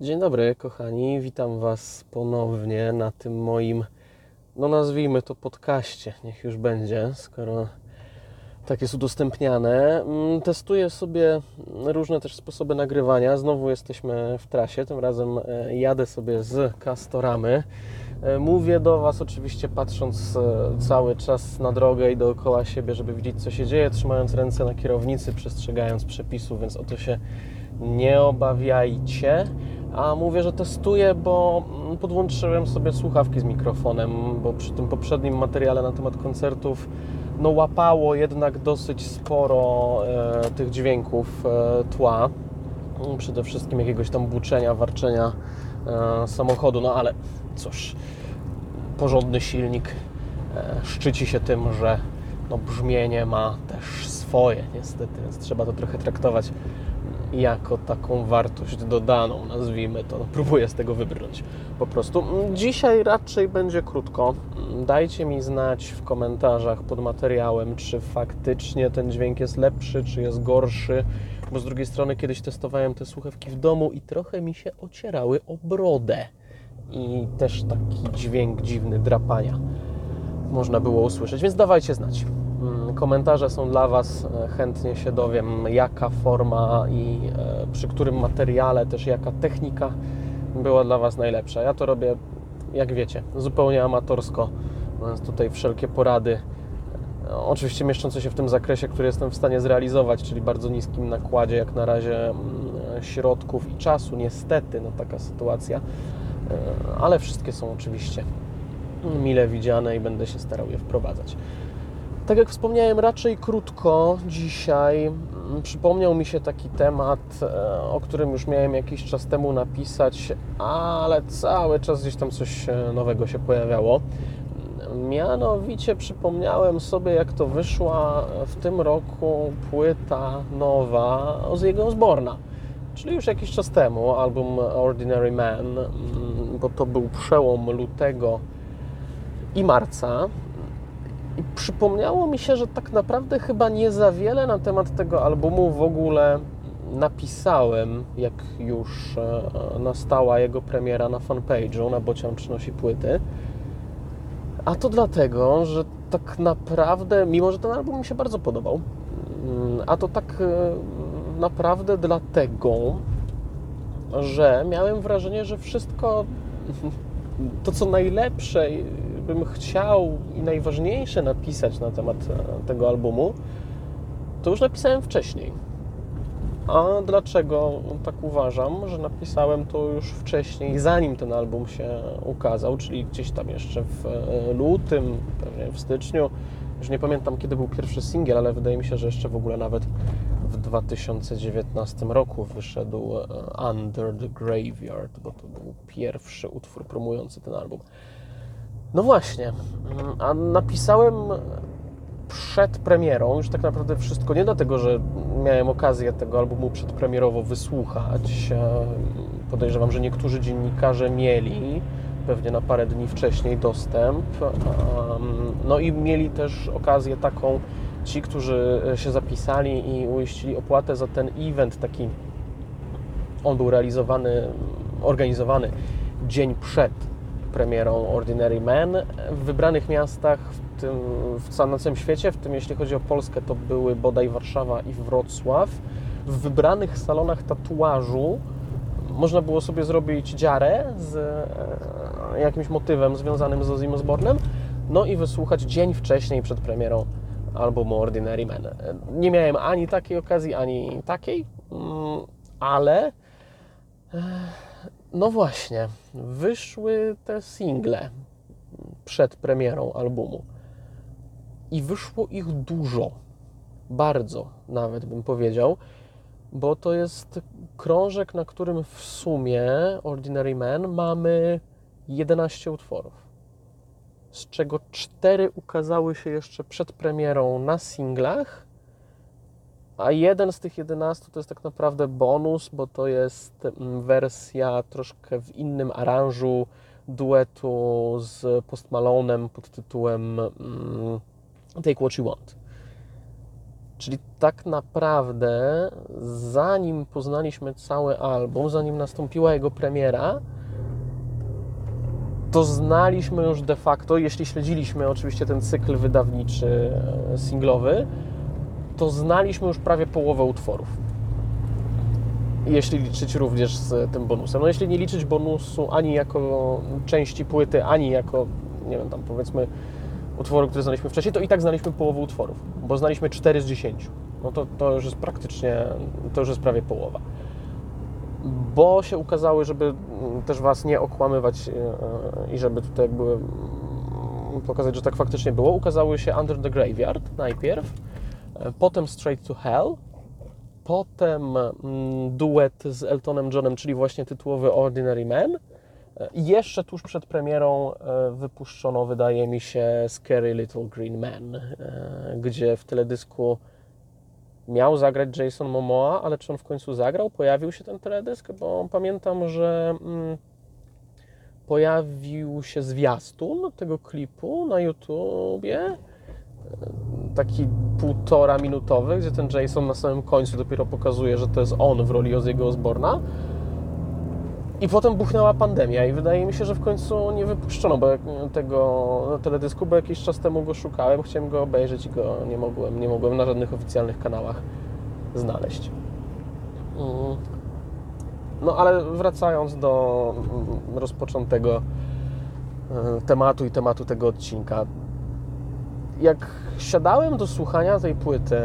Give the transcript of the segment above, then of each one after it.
Dzień dobry, kochani. Witam Was ponownie na tym moim, no nazwijmy to podcaście. Niech już będzie, skoro tak jest udostępniane. Mm, Testuję sobie różne też sposoby nagrywania. Znowu jesteśmy w trasie, tym razem e, jadę sobie z Castoramy. E, Mówię do Was oczywiście patrząc e, cały czas na drogę i dookoła siebie, żeby widzieć co się dzieje, trzymając ręce na kierownicy, przestrzegając przepisów, więc o to się nie obawiajcie. A mówię, że testuję, bo mm, podłączyłem sobie słuchawki z mikrofonem, bo przy tym poprzednim materiale na temat koncertów no łapało jednak dosyć sporo e, tych dźwięków e, tła. Mm, Przede wszystkim jakiegoś tam buczenia, warczenia e, samochodu, no ale cóż, porządny silnik e, szczyci się tym, że no, brzmienie ma też swoje niestety, więc trzeba to trochę traktować jako taką wartość dodaną, nazwijmy to. No, próbuję z tego wybrnąć po prostu. Dzisiaj raczej będzie krótko. Dajcie mi znać w komentarzach pod materiałem, czy faktycznie ten dźwięk jest lepszy, czy jest gorszy, bo z drugiej strony kiedyś testowałem te słuchawki w domu i trochę mi się ocierały o brodę i też taki dźwięk dziwny drapania można było usłyszeć, więc dawajcie znać. Mm, Komentarze są dla Was, e, chętnie się dowiem, jaka forma i e, przy którym materiale, też jaka technika była dla Was najlepsza. Ja to robię, jak wiecie, zupełnie amatorsko, więc tutaj wszelkie porady, e, oczywiście mieszczące się w tym zakresie, który jestem w stanie zrealizować, czyli bardzo niskim nakładzie, jak na razie, mm, środków i czasu, niestety, no taka sytuacja, ale wszystkie są oczywiście mile widziane i będę się starał je wprowadzać. Tak jak wspomniałem, raczej krótko dzisiaj mm, przypomniał mi się taki temat, e, o którym już miałem jakiś czas temu napisać, ale cały czas gdzieś tam coś e, nowego się pojawiało. Mianowicie przypomniałem sobie, jak to wyszła w tym roku płyta nowa Ozzy'ego Osborna. Czyli już jakiś czas temu album Ordinary Man, mm, bo to był przełom lutego i marca. I przypomniało mi się, że tak naprawdę chyba nie za wiele na temat tego albumu w ogóle napisałem, jak już e, nastała jego premiera na fanpage'u, na Bocian przynosi płyty. A to dlatego, że tak naprawdę, mimo że ten album mi się bardzo podobał, mm, a to tak e, naprawdę dlatego, że miałem wrażenie, że wszystko to, co najlepsze bym chciał i najważniejsze napisać na temat e, tego albumu, to już napisałem wcześniej. A dlaczego tak uważam, że napisałem to już wcześniej, zanim ten album się ukazał, czyli gdzieś tam jeszcze w e, lutym, pewnie w styczniu. Już nie pamiętam, kiedy był pierwszy singiel, ale wydaje mi się, że jeszcze w ogóle nawet w 2019 roku wyszedł e, Under the Graveyard, bo to był pierwszy utwór promujący ten album. No właśnie, mm, a napisałem przed premierą już tak naprawdę wszystko, nie dlatego, że miałem okazję tego albumu przedpremierowo wysłuchać. E, Podejrzewam, że niektórzy dziennikarze mieli pewnie na parę dni wcześniej dostęp. Em, No i mieli też okazję taką ci, którzy się zapisali i uiścili opłatę za ten event taki on był realizowany, organizowany dzień przed premierą Ordinary Man w wybranych miastach w tym, w całym świecie, w tym jeśli chodzi o Polskę to były bodaj Warszawa i Wrocław. W wybranych salonach tatuażu można było sobie zrobić dziarę z e, jakimś motywem związanym z Ozzy Osbournem, no i wysłuchać dzień wcześniej przed premierą albumu Ordinary Man. Nie miałem ani takiej okazji, ani takiej, mm, ale e, no właśnie, wyszły te single przed premierą albumu. I wyszło ich dużo, bardzo nawet bym powiedział, bo to jest krążek, na którym w sumie Ordinary Man mamy 11 utworów, z czego 4 ukazały się jeszcze przed premierą na singlach, a jeden z tych 11 to jest tak naprawdę bonus, bo to jest mm, wersja troszkę w innym aranżu duetu z Post Malone'em pod tytułem mm, Take What You Want. Czyli tak naprawdę, zanim poznaliśmy cały album, zanim nastąpiła jego premiera, to znaliśmy już de facto, jeśli śledziliśmy oczywiście ten cykl wydawniczy e, singlowy, to znaliśmy już prawie połowę utworów. Jeśli liczyć również z tym bonusem. No jeśli nie liczyć bonusu ani jako części płyty, ani jako, nie wiem, tam powiedzmy utworu, który znaliśmy wcześniej, to i tak znaliśmy połowę utworów, bo znaliśmy 4 z 10. No to, to już jest praktycznie, to już jest prawie połowa bo się ukazały, żeby też Was nie okłamywać e, i żeby tutaj pokazać, że tak faktycznie było, ukazały się Under the Graveyard najpierw, e, potem Straight to Hell, potem mm, duet z Eltonem Johnem, czyli właśnie tytułowy Ordinary Man e, i jeszcze tuż przed premierą wypuszczono, wydaje mi się, Scary Little Green Man, gdzie w teledysku miał zagrać Jason Momoa, ale czy on w końcu zagrał? Pojawił się ten teledysk? Bo pamiętam, że mm, pojawił się zwiastun tego klipu na YouTubie, e, taki półtora minutowy, gdzie ten Jason na samym końcu dopiero pokazuje, że to jest on w roli Ozzy'ego Osborna. I potem buchnęła pandemia i wydaje mi się, że w końcu nie wypuszczono bo tego teledysku, bo jakiś czas temu go szukałem, chciałem go obejrzeć i go nie mogłem, nie mogłem na żadnych oficjalnych kanałach znaleźć. Mm. No ale wracając do mm, rozpoczętego e, tematu i tematu tego odcinka. Jak siadałem do słuchania tej płyty,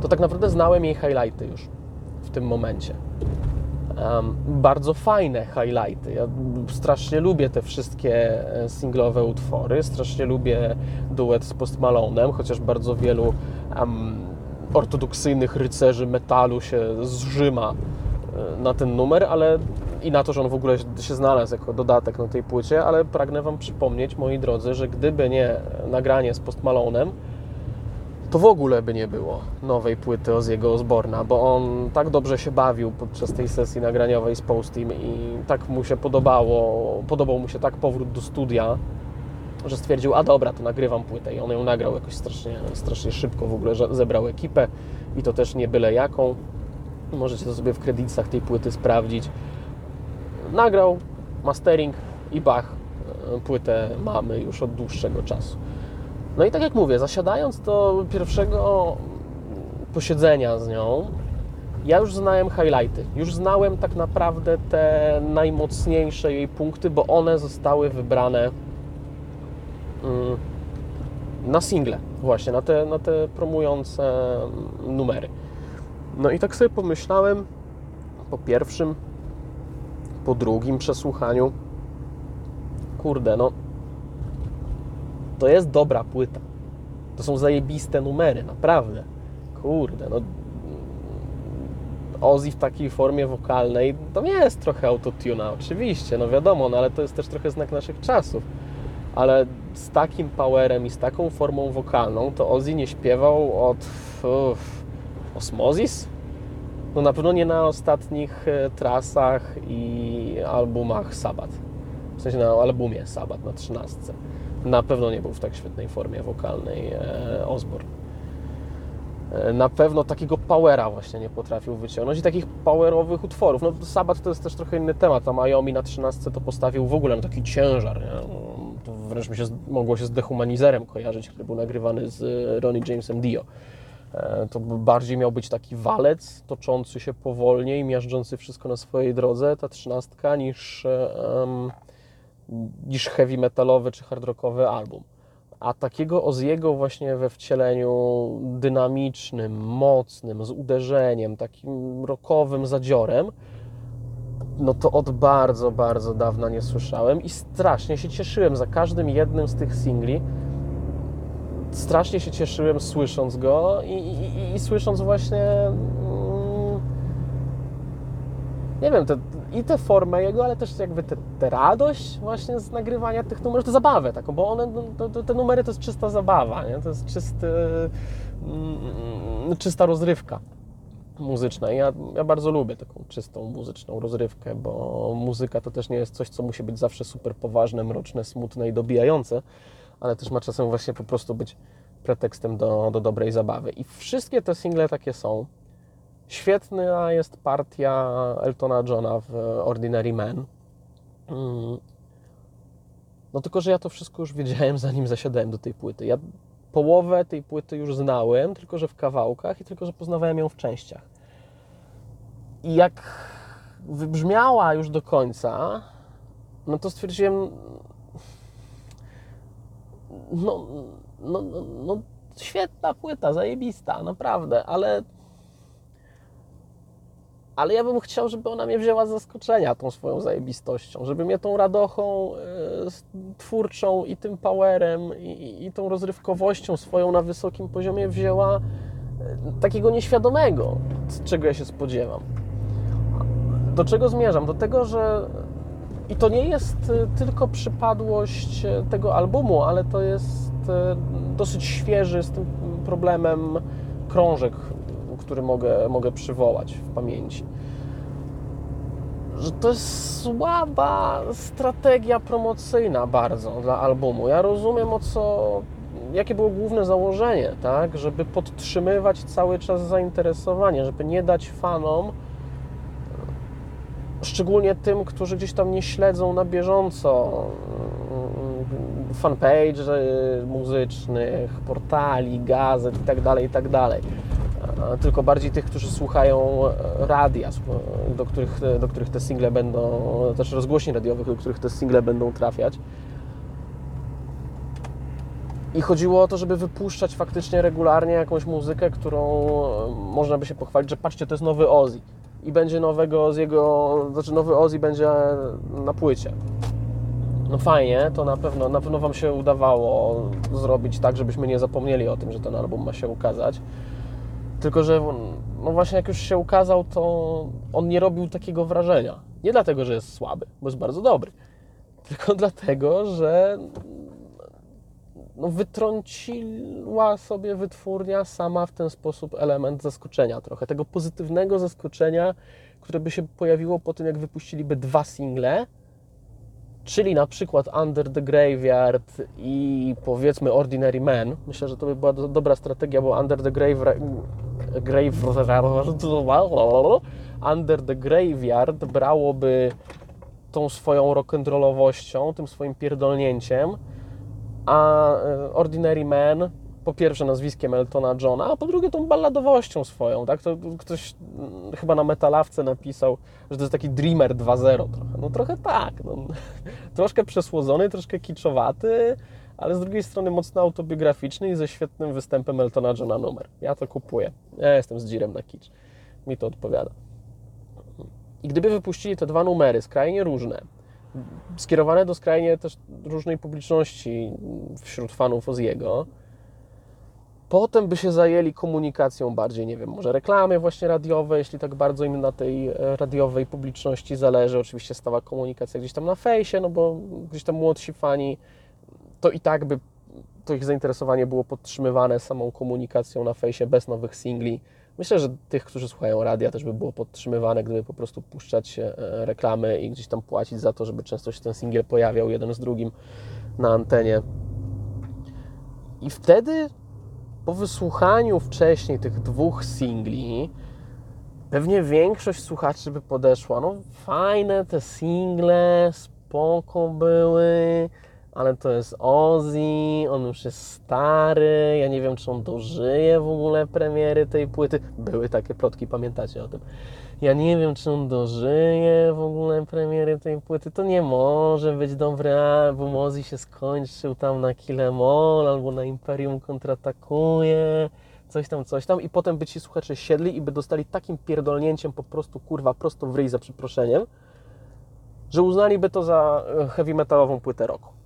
to tak naprawdę znałem jej highlighty już w tym momencie um, bardzo fajne highlighty. Ja strasznie lubię te wszystkie e, singlowe utwory, strasznie lubię duet z Post Malone'em, chociaż bardzo wielu um, ortodoksyjnych rycerzy metalu się zrzyma e, na ten numer, ale i na to, że on w ogóle się znalazł jako dodatek na tej płycie, ale pragnę Wam przypomnieć, moi drodzy, że gdyby nie nagranie z Post Malone'em, to w ogóle by nie było nowej płyty Ozzy'ego Osborna, bo on tak dobrze się bawił podczas tej sesji nagraniowej z Postim i tak mu się podobało, podobał mu się tak powrót do studia, że stwierdził, a dobra, to nagrywam płytę i on ją nagrał jakoś strasznie, strasznie szybko, w ogóle zebrał ekipę i to też nie byle jaką. Możecie to sobie w kredytach tej płyty sprawdzić. Nagrał mastering i bach, płytę mamy już od dłuższego czasu. No i tak jak mówię, zasiadając do pierwszego posiedzenia z nią, ja już znałem highlighty. Już znałem tak naprawdę te najmocniejsze jej punkty, bo one zostały wybrane mm, na single, właśnie, na te, na te promujące numery. No i tak sobie pomyślałem po pierwszym, po drugim przesłuchaniu, kurde, no to jest dobra płyta. To są zajebiste numery, naprawdę. Kurde, no Ozzy w takiej formie wokalnej to nie jest trochę autotuna, oczywiście, no wiadomo, no ale to jest też trochę znak naszych czasów. Ale z takim powerem i z taką formą wokalną to Ozzy nie śpiewał od uff, Osmozis? No na pewno nie na ostatnich e, trasach i albumach Sabat. W sensie na albumie Sabat na 13 na pewno nie był w tak świetnej formie wokalnej e, Osborne. E, na pewno takiego powera właśnie nie potrafił wyciągnąć i takich powerowych utworów. No Sabat to jest też trochę inny temat, a Miami na 13 to postawił w ogóle na taki ciężar. Nie? To wręcz mi się, mogło się z Dehumanizerem kojarzyć, który był nagrywany z Ronnie Jamesem Dio. E, to bardziej miał być taki walec, toczący się powolniej, miażdżący wszystko na swojej drodze, ta trzynastka, niż um, niż heavy metalowy czy hard rockowy album. A takiego Oziego właśnie we wcieleniu dynamicznym, mocnym, z uderzeniem, takim rockowym zadziorem, no to od bardzo, bardzo dawna nie słyszałem i strasznie się cieszyłem za każdym jednym z tych singli. Strasznie się cieszyłem słysząc go i, i, i słysząc właśnie mm, nie wiem, te, i tę formę jego, ale też jakby tę radość właśnie z nagrywania tych numerów, tę zabawę taką, bo one, no, to, to, te numery to jest czysta zabawa, nie? to jest czysty, mm, czysta rozrywka muzyczna. Ja, ja bardzo lubię taką czystą muzyczną rozrywkę, bo muzyka to też nie jest coś, co musi być zawsze super poważne, mroczne, smutne i dobijające, ale też ma czasem właśnie po prostu być pretekstem do, do dobrej zabawy. I wszystkie te single takie są. Świetna jest partia Eltona Johna w Ordinary Man. Mm. No tylko, że ja to wszystko już wiedziałem, zanim zasiadałem do tej płyty. Ja połowę tej płyty już znałem, tylko że w kawałkach i tylko, że poznawałem ją w częściach. I jak wybrzmiała już do końca, no to stwierdziłem, no, no, no, no świetna płyta, zajebista, naprawdę, ale ale ja bym chciał, żeby ona mnie wzięła z zaskoczenia tą swoją zajebistością, żeby mnie tą radochą e, twórczą i tym powerem i, i tą rozrywkowością swoją na wysokim poziomie wzięła e, takiego nieświadomego, czego ja się spodziewam. Do czego zmierzam? Do tego, że i to nie jest e, tylko przypadłość tego albumu, ale to jest dosyć świeży z tym problemem krążek który mogę, mogę przywołać w pamięci. Że to jest słaba strategia promocyjna bardzo dla albumu. Ja rozumiem o co, jakie było główne założenie, tak? Żeby podtrzymywać cały czas zainteresowanie, żeby nie dać fanom, szczególnie tym, którzy gdzieś tam nie śledzą na bieżąco fanpage muzycznych, portali, gazet itd., tak itd., tak tylko bardziej tych, którzy słuchają radia, do których, do których te single będą, też rozgłośni radiowych, do których te single będą trafiać. I chodziło o to, żeby wypuszczać faktycznie regularnie jakąś muzykę, którą e, można by się pochwalić, że patrzcie, to jest nowy Ozzy. I będzie nowego z jego, znaczy nowy Ozzy będzie na płycie. No fajnie, to na pewno, na pewno Wam się udawało zrobić tak, żebyśmy nie zapomnieli o tym, że ten album ma się ukazać. Tylko, że no właśnie jak już się ukazał, to on nie robił takiego wrażenia. Nie dlatego, że jest słaby, bo jest bardzo dobry, tylko dlatego, że no, wytrąciła sobie wytwórnia sama w ten sposób element zaskoczenia trochę, tego pozytywnego zaskoczenia, które by się pojawiło po tym, jak wypuściliby dwa single, czyli na przykład Under the Graveyard i powiedzmy Ordinary Man. Myślę, że to by była do, dobra strategia, bo Under the Graveyard Under the Graveyard brałoby tą swoją rock'n'rollowością, tym swoim pierdolnięciem, a e, Ordinary Man po pierwsze nazwiskiem Eltona Johna, a po drugie tą balladowością swoją, tak? To ktoś mm, chyba na metalawce napisał, że to jest taki Dreamer 2.0 trochę. No trochę tak. No, troszkę przesłodzony, troszkę kiczowaty, ale z drugiej strony mocno autobiograficzny i ze świetnym występem Eltona Johna numer. Ja to kupuję. Ja jestem z dzirem na kicz. Mi to odpowiada. I gdyby wypuścili te dwa numery, skrajnie różne, skierowane do skrajnie też różnej publiczności wśród fanów Oziego, Potem by się zajęli komunikacją bardziej, nie wiem, może reklamy właśnie radiowe, jeśli tak bardzo im na tej e, radiowej publiczności zależy. Oczywiście stała komunikacja gdzieś tam na fejsie, no bo gdzieś tam młodsi fani, to i tak by to ich zainteresowanie było podtrzymywane samą komunikacją na fejsie bez nowych singli. Myślę, że tych, którzy słuchają radia, też by było podtrzymywane, gdyby po prostu puszczać e, reklamy i gdzieś tam płacić za to, żeby często się ten singiel pojawiał jeden z drugim na antenie. I wtedy po wysłuchaniu wcześniej tych dwóch singli, pewnie większość słuchaczy by podeszła, no fajne te single, spoko były, ale to jest Ozzy, on już jest stary, ja nie wiem, czy on dożyje w ogóle premiery tej płyty. Były takie plotki, pamiętacie o tym. Ja nie wiem, czy on dożyje w ogóle premiery tej płyty. To nie może być dobry album. Ozzy się skończył tam na Kilemol albo na Imperium kontratakuje. Coś tam, coś tam. I potem by ci słuchacze siedli i by dostali takim pierdolnięciem po prostu, kurwa, prosto w ryj za przeproszeniem, że uznaliby to za e, heavy metalową płytę roku.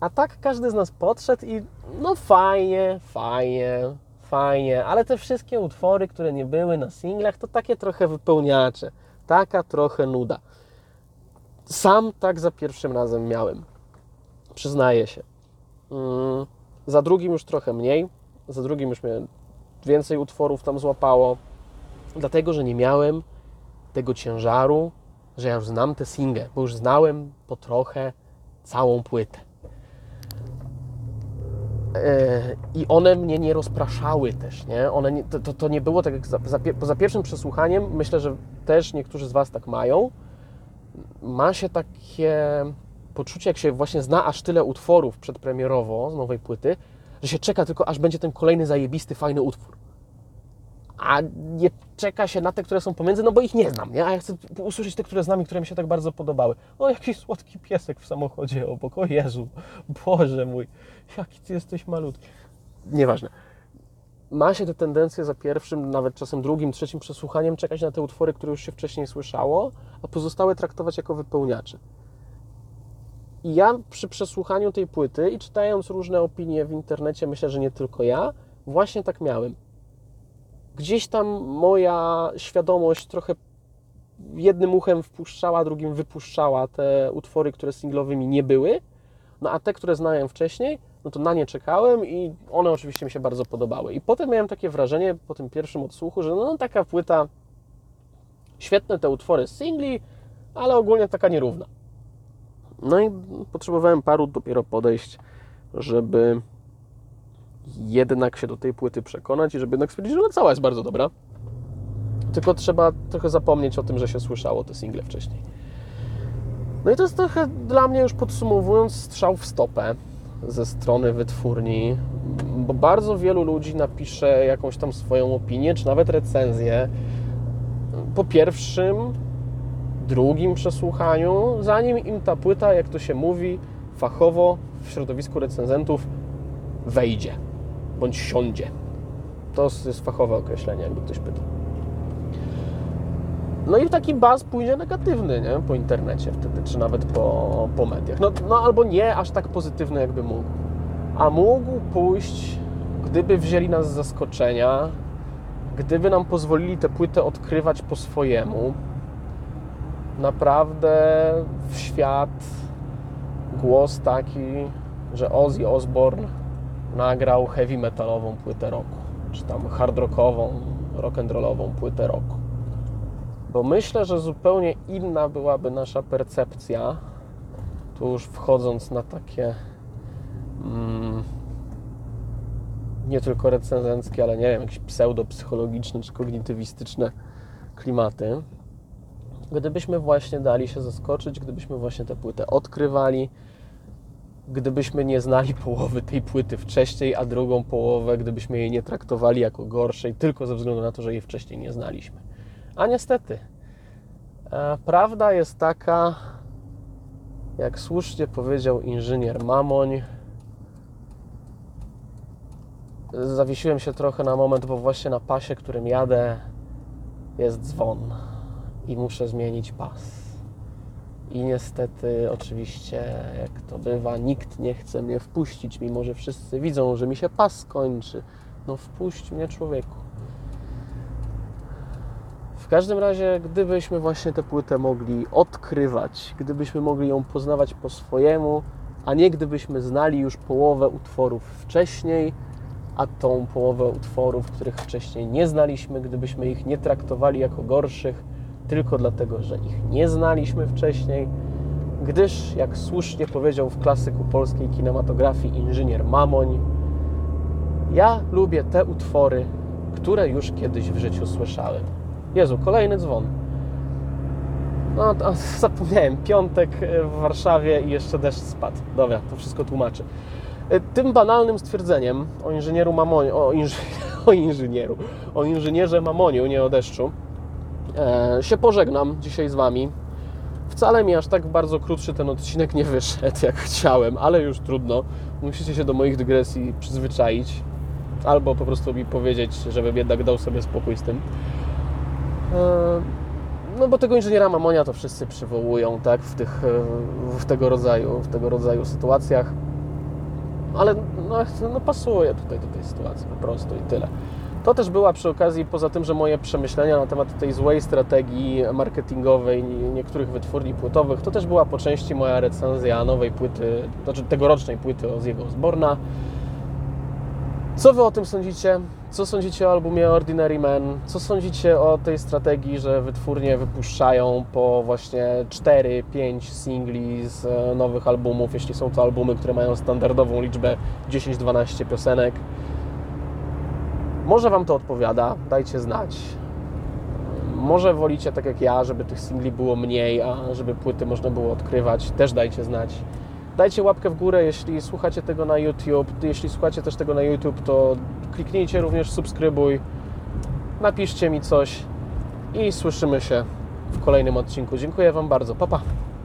A tak każdy z nas podszedł i no fajnie, fajnie, fajnie, ale te wszystkie utwory, które nie były na singlach, to takie trochę wypełniacze, taka trochę nuda. Sam tak za pierwszym razem miałem, przyznaję się. Mm, za drugim już trochę mniej, za drugim już mnie więcej utworów tam złapało, dlatego, że nie miałem tego ciężaru, że ja już znam te single, bo już znałem po trochę całą płytę. E, I one mnie nie rozpraszały też, nie? One nie, to, to, nie było tak jak za, za pierwszym przesłuchaniem, myślę, że też niektórzy z Was tak mają. Ma się takie poczucie, jak się właśnie zna aż tyle utworów przedpremierowo z nowej płyty, że się czeka tylko, aż będzie ten kolejny zajebisty, fajny utwór. A nie czeka się na te, które są pomiędzy, no bo ich nie znam, nie? A ja chcę usłyszeć te, które znam i które mi się tak bardzo podobały. O, jakiś słodki piesek w samochodzie obok, o Jezu, Boże mój, jaki Ty jesteś malutki. Nieważne. Ma się tę tendencję za pierwszym, nawet czasem drugim, trzecim przesłuchaniem czekać na te utwory, które już się wcześniej słyszało, a pozostałe traktować jako wypełniacze. I ja przy przesłuchaniu tej płyty i czytając różne opinie w internecie, myślę, że nie tylko ja, właśnie tak miałem. Gdzieś tam moja świadomość trochę jednym uchem wpuszczała, drugim wypuszczała te utwory, które singlowymi nie były, no a te, które znałem wcześniej, no to na nie czekałem i one oczywiście mi się bardzo podobały. I potem miałem takie wrażenie po tym pierwszym odsłuchu, że no taka płyta, świetne te utwory z singli, ale ogólnie taka nierówna. No i potrzebowałem paru dopiero podejść, żeby jednak się do tej płyty przekonać i żeby jednak stwierdzić, że ona cała jest bardzo dobra. Tylko trzeba trochę zapomnieć o tym, że się słyszało te single wcześniej. No i to jest trochę dla mnie już podsumowując strzał w stopę ze strony wytwórni, bo bardzo wielu ludzi napisze jakąś tam swoją opinię, czy nawet recenzję po pierwszym, drugim przesłuchaniu, zanim im ta płyta, jak to się mówi fachowo w środowisku recenzentów, wejdzie bądź siądzie. To jest fachowe określenie, jakby ktoś pytał. No i taki baz pójdzie negatywny nie? po internecie wtedy, czy nawet po, po mediach. No, no albo nie aż tak pozytywny, jakby mógł. A mógł pójść, gdyby wzięli nas z zaskoczenia, gdyby nam pozwolili tę płytę odkrywać po swojemu. Naprawdę w świat głos taki, że Ozzy Osbourne nagrał heavy metalową płytę roku, czy tam hard rockową, rock'n'rollową płytę roku. Bo myślę, że zupełnie inna byłaby nasza percepcja, tu już wchodząc na takie mm, nie tylko recenzenckie, ale nie wiem, jakieś pseudopsychologiczne czy kognitywistyczne klimaty. Gdybyśmy właśnie dali się zaskoczyć, gdybyśmy właśnie tę płytę odkrywali, gdybyśmy nie znali połowy tej płyty wcześniej, a drugą połowę, gdybyśmy jej nie traktowali jako gorszej, tylko ze względu na to, że jej wcześniej nie znaliśmy. A niestety, e, prawda jest taka, jak słusznie powiedział inżynier Mamoń. Zawiesiłem się trochę na moment, bo właśnie na pasie, którym jadę, jest dzwon i muszę zmienić pas. I niestety, oczywiście, jak to bywa, nikt nie chce mnie wpuścić, mimo że wszyscy widzą, że mi się pas skończy. No wpuść mnie, człowieku. W każdym razie, gdybyśmy właśnie tę płytę mogli odkrywać, gdybyśmy mogli ją poznawać po swojemu, a nie gdybyśmy znali już połowę utworów wcześniej, a tą połowę utworów, których wcześniej nie znaliśmy, gdybyśmy ich nie traktowali jako gorszych, tylko dlatego, że ich nie znaliśmy wcześniej, gdyż, jak słusznie powiedział w klasyku polskiej kinematografii inżynier Mamoń, ja lubię te utwory, które już kiedyś w życiu słyszałem. Jezu, kolejny dzwon. No, to zapomniałem, piątek w Warszawie i jeszcze deszcz spadł. Dobra, to wszystko tłumaczy. Tym banalnym stwierdzeniem o inżynieru Mamoniu, o, inży, o inżynieru, o inżynierze Mamoniu, nie o deszczu, e, się pożegnam dzisiaj z Wami. Wcale mi aż tak bardzo krótszy ten odcinek nie wyszedł, jak chciałem, ale już trudno. Musicie się do moich dygresji przyzwyczaić. Albo po prostu mi powiedzieć, żebym jednak dał sobie spokój z tym. E, no bo tego inżyniera Mamonia to wszyscy przywołują, tak, w, tych, e, w tego rodzaju, w tego rodzaju sytuacjach. Ale no, no pasuje tutaj do tej sytuacji po prostu i tyle. To też była przy okazji, poza tym, że moje przemyślenia na temat tej złej strategii marketingowej niektórych wytwórni płytowych, to też była po części moja recenzja nowej płyty, znaczy tegorocznej płyty z jego Osborna. Co Wy o tym sądzicie? Co sądzicie o albumie Ordinary Man? Co sądzicie o tej strategii, że wytwórnie wypuszczają po właśnie 4-5 singli z e, nowych albumów, jeśli są to albumy, które mają standardową liczbę 10-12 piosenek? Może Wam to odpowiada, dajcie znać. Może wolicie tak jak ja, żeby tych singli było mniej, a żeby płyty można było odkrywać, też dajcie znać. Dajcie łapkę w górę, jeśli słuchacie tego na YouTube. Jeśli słuchacie też tego na YouTube, to kliknijcie również subskrybuj. Napiszcie mi coś i słyszymy się w kolejnym odcinku. Dziękuję Wam bardzo. Pa, pa.